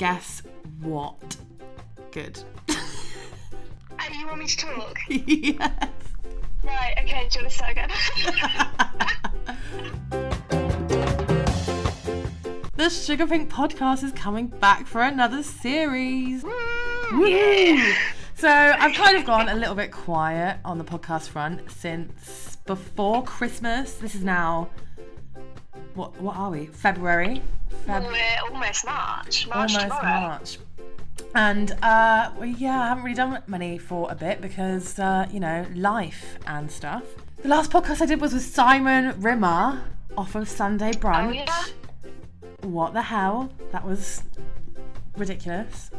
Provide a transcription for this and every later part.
guess what? Good. Oh, you want me to talk? yes. right, okay, do you want to start again? The Sugar Pink podcast is coming back for another series. yeah. So I've kind of gone a little bit quiet on the podcast front since before Christmas. This is now what what are we? February. Feb- We're almost March. March almost tomorrow. March. And uh, well, yeah, I haven't really done many for a bit because uh, you know life and stuff. The last podcast I did was with Simon Rimmer off of Sunday Brunch. Oh, yeah? What the hell? That was ridiculous.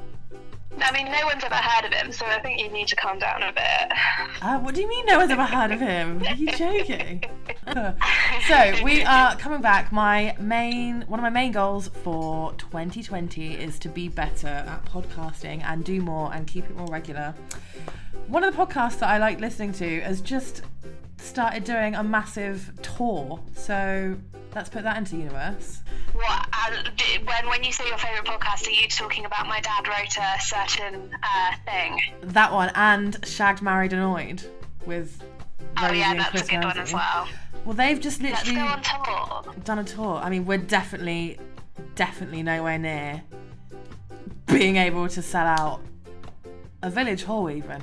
I mean, no one's ever heard of him, so I think you need to calm down a bit. Uh, what do you mean no one's ever heard of him? Are you joking? so we are coming back. My main, one of my main goals for 2020 is to be better at podcasting and do more and keep it more regular. One of the podcasts that I like listening to has just started doing a massive tour. So let's put that into the universe. What? Uh, when when you say your favourite podcast, are you talking about my dad wrote a certain uh, thing? That one and Shagged, Married, Annoyed with Oh yeah, that's a good one as well. Well, they've just Let's literally go on tour. done a tour. I mean, we're definitely, definitely nowhere near being able to sell out a village hall, even.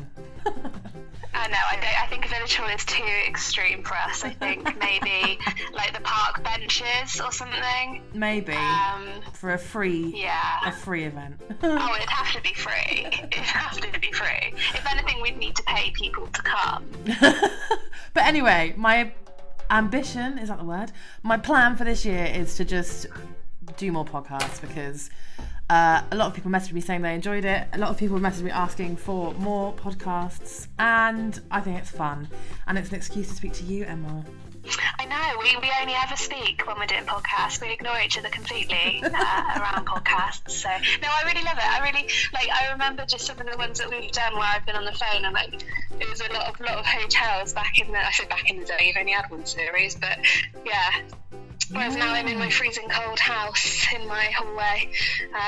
I know. I, don't, I think Village Hall is too extreme for us. I think maybe like the park benches or something. Maybe Um, for a free, yeah, a free event. Oh, it'd have to be free. It'd have to be free. If anything, we'd need to pay people to come. but anyway, my ambition is that the word? My plan for this year is to just do more podcasts because uh, a lot of people messaged me saying they enjoyed it. A lot of people messaged me asking for more podcasts, and I think it's fun. And it's an excuse to speak to you, Emma. Know. We, we only ever speak when we're doing podcasts. We ignore each other completely uh, around podcasts. So no, I really love it. I really like. I remember just some of the ones that we've done where I've been on the phone and like it was a lot of lot of hotels back in the. I said back in the day. You've only had one series, but yeah. Whereas now I'm in my freezing cold house in my hallway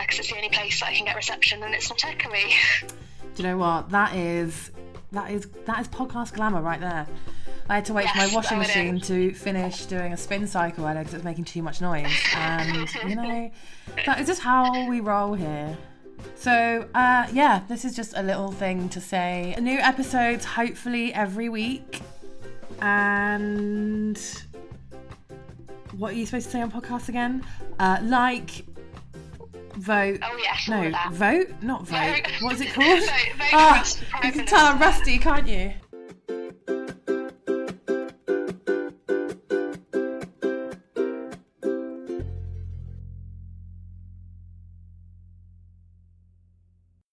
because it's the only place that I can get reception and it's not echoey. Do you know what? That is that is that is podcast glamour right there. I had to wait for my washing machine is. to finish doing a spin cycle earlier because it was making too much noise. And you know, that is just how we roll here. So uh, yeah, this is just a little thing to say. New episodes hopefully every week. And what are you supposed to say on podcasts again? Uh, like, vote. Oh yes, all No, vote, not vote. Vote. What is it called? Vote- vote the you can tell I'm rusty, can't you?